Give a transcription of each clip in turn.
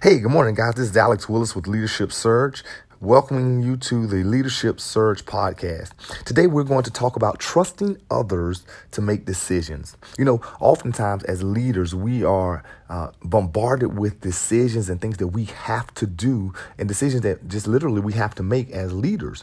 Hey, good morning, guys. This is Alex Willis with Leadership Surge, welcoming you to the Leadership Surge podcast. Today, we're going to talk about trusting others to make decisions. You know, oftentimes as leaders, we are uh, bombarded with decisions and things that we have to do, and decisions that just literally we have to make as leaders.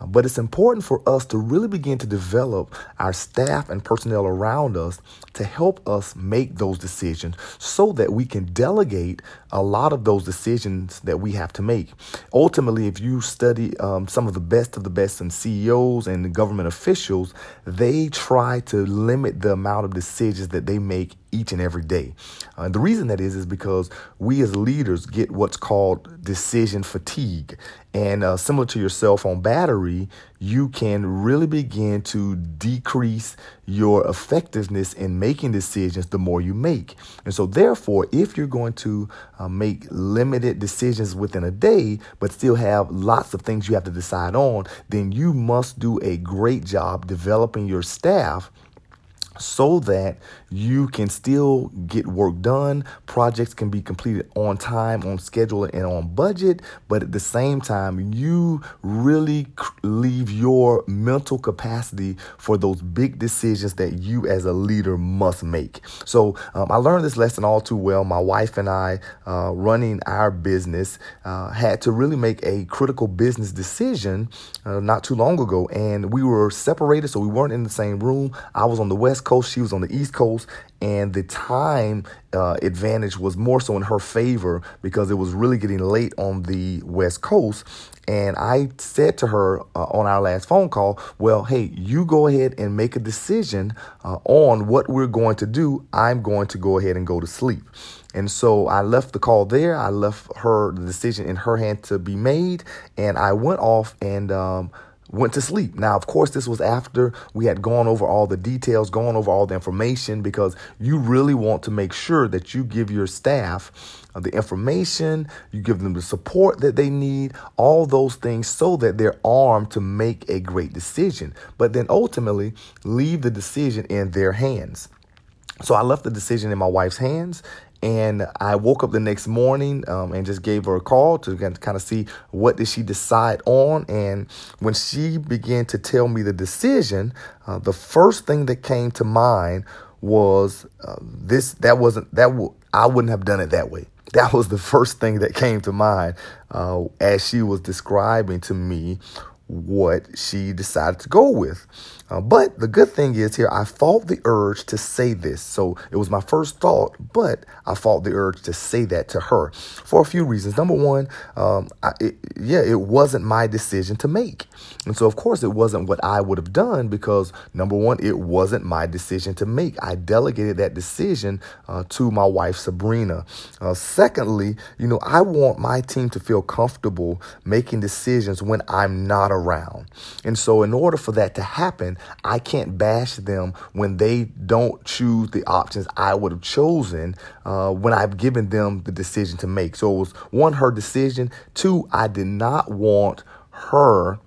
But it's important for us to really begin to develop our staff and personnel around us to help us make those decisions so that we can delegate a lot of those decisions that we have to make. Ultimately, if you study um, some of the best of the best in CEOs and government officials, they try to limit the amount of decisions that they make each and every day. Uh, the reason that is is because we as leaders get what's called decision fatigue. And uh, similar to your cell phone battery, you can really begin to decrease your effectiveness in making decisions the more you make. And so, therefore, if you're going to uh, make limited decisions within a day, but still have lots of things you have to decide on, then you must do a great job developing your staff so that you can still get work done. Projects can be completed on time, on schedule, and on budget. But at the same time, you really leave your mental capacity for those big decisions that you as a leader must make. So um, I learned this lesson all too well. My wife and I, uh, running our business, uh, had to really make a critical business decision uh, not too long ago. And we were separated, so we weren't in the same room. I was on the West Coast, she was on the East Coast, and the time uh, advantage was more so in her favor because it was really getting late on the West Coast. And I said to her uh, on our last phone call, Well, hey, you go ahead and make a decision uh, on what we're going to do. I'm going to go ahead and go to sleep. And so I left the call there. I left her the decision in her hand to be made. And I went off and, um, went to sleep. Now, of course, this was after we had gone over all the details, gone over all the information, because you really want to make sure that you give your staff the information, you give them the support that they need, all those things so that they're armed to make a great decision. But then ultimately, leave the decision in their hands. So I left the decision in my wife's hands, and I woke up the next morning um, and just gave her a call to kind of see what did she decide on. And when she began to tell me the decision, uh, the first thing that came to mind was uh, this. That wasn't that. W- I wouldn't have done it that way. That was the first thing that came to mind uh, as she was describing to me what she decided to go with. Uh, but the good thing is here, I fought the urge to say this. So it was my first thought, but I fought the urge to say that to her for a few reasons. Number one, um, I, it, yeah, it wasn't my decision to make. And so, of course, it wasn't what I would have done because, number one, it wasn't my decision to make. I delegated that decision uh, to my wife, Sabrina. Uh, secondly, you know, I want my team to feel comfortable making decisions when I'm not around. And so, in order for that to happen, I can't bash them when they don't choose the options I would have chosen uh, when I've given them the decision to make. So, it was one, her decision. Two, I did not want her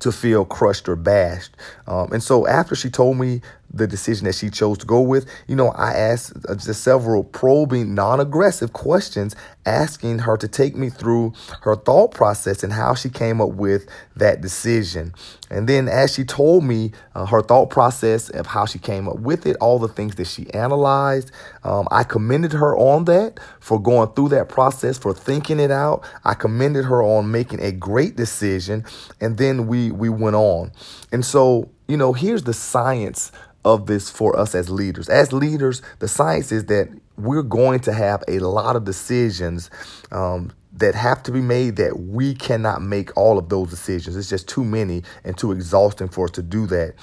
to feel crushed or bashed. Um, and so after she told me the decision that she chose to go with, you know, I asked uh, just several probing, non aggressive questions, asking her to take me through her thought process and how she came up with that decision. And then, as she told me uh, her thought process of how she came up with it, all the things that she analyzed, um, I commended her on that for going through that process, for thinking it out. I commended her on making a great decision. And then we, we went on. And so, you know, here's the science of this for us as leaders. As leaders, the science is that we're going to have a lot of decisions um, that have to be made that we cannot make all of those decisions. It's just too many and too exhausting for us to do that.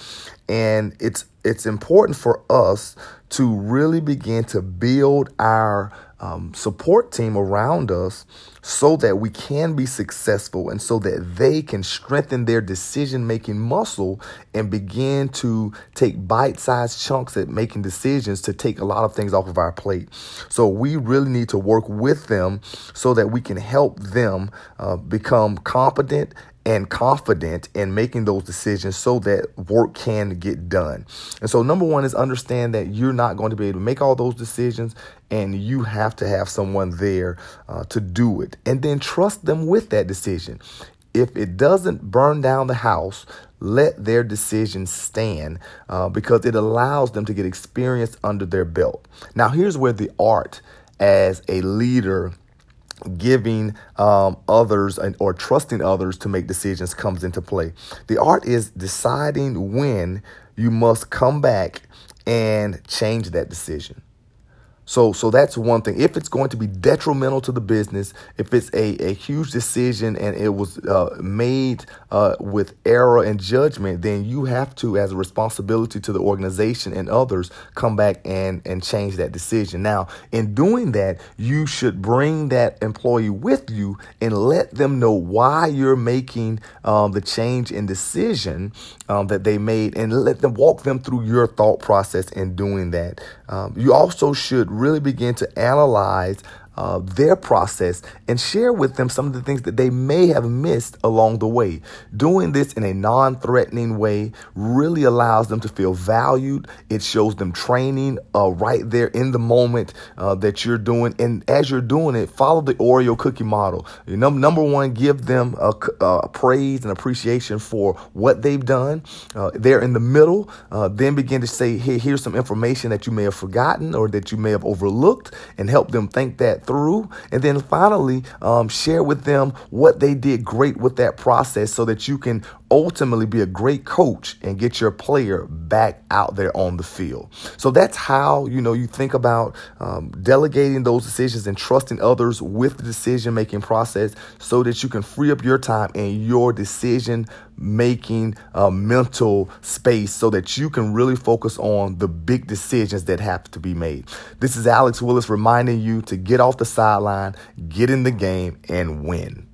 And it's it's important for us to really begin to build our um, support team around us so that we can be successful and so that they can strengthen their decision making muscle and begin to take bite sized chunks at making decisions to take a lot of things off of our plate. So we really need to work with them so that we can help them uh, become competent and confident in making those decisions so that work can get done. And so, number one is understand that you're not going to be able to make all those decisions and you have to have someone there uh, to do it. And then trust them with that decision. If it doesn't burn down the house, let their decision stand uh, because it allows them to get experience under their belt. Now, here's where the art as a leader giving um, others or trusting others to make decisions comes into play. The art is deciding when you must come back and change that decision. So, so that's one thing. If it's going to be detrimental to the business, if it's a, a huge decision and it was uh, made uh, with error and judgment, then you have to, as a responsibility to the organization and others, come back and, and change that decision. Now, in doing that, you should bring that employee with you and let them know why you're making um, the change in decision um, that they made and let them walk them through your thought process in doing that. Um, you also should really begin to analyze uh, their process and share with them some of the things that they may have missed along the way. Doing this in a non threatening way really allows them to feel valued. It shows them training uh, right there in the moment uh, that you're doing. And as you're doing it, follow the Oreo cookie model. Number one, give them a, a praise and appreciation for what they've done. Uh, they're in the middle. Uh, then begin to say, hey, here's some information that you may have forgotten or that you may have overlooked and help them think that through. And then finally, um, share with them what they did great with that process so that you can ultimately be a great coach and get your player back out there on the field. So that's how, you know, you think about um, delegating those decisions and trusting others with the decision making process so that you can free up your time and your decision making uh, mental space so that you can really focus on the big decisions that have to be made. This is Alex Willis reminding you to get off the sideline, get in the game, and win.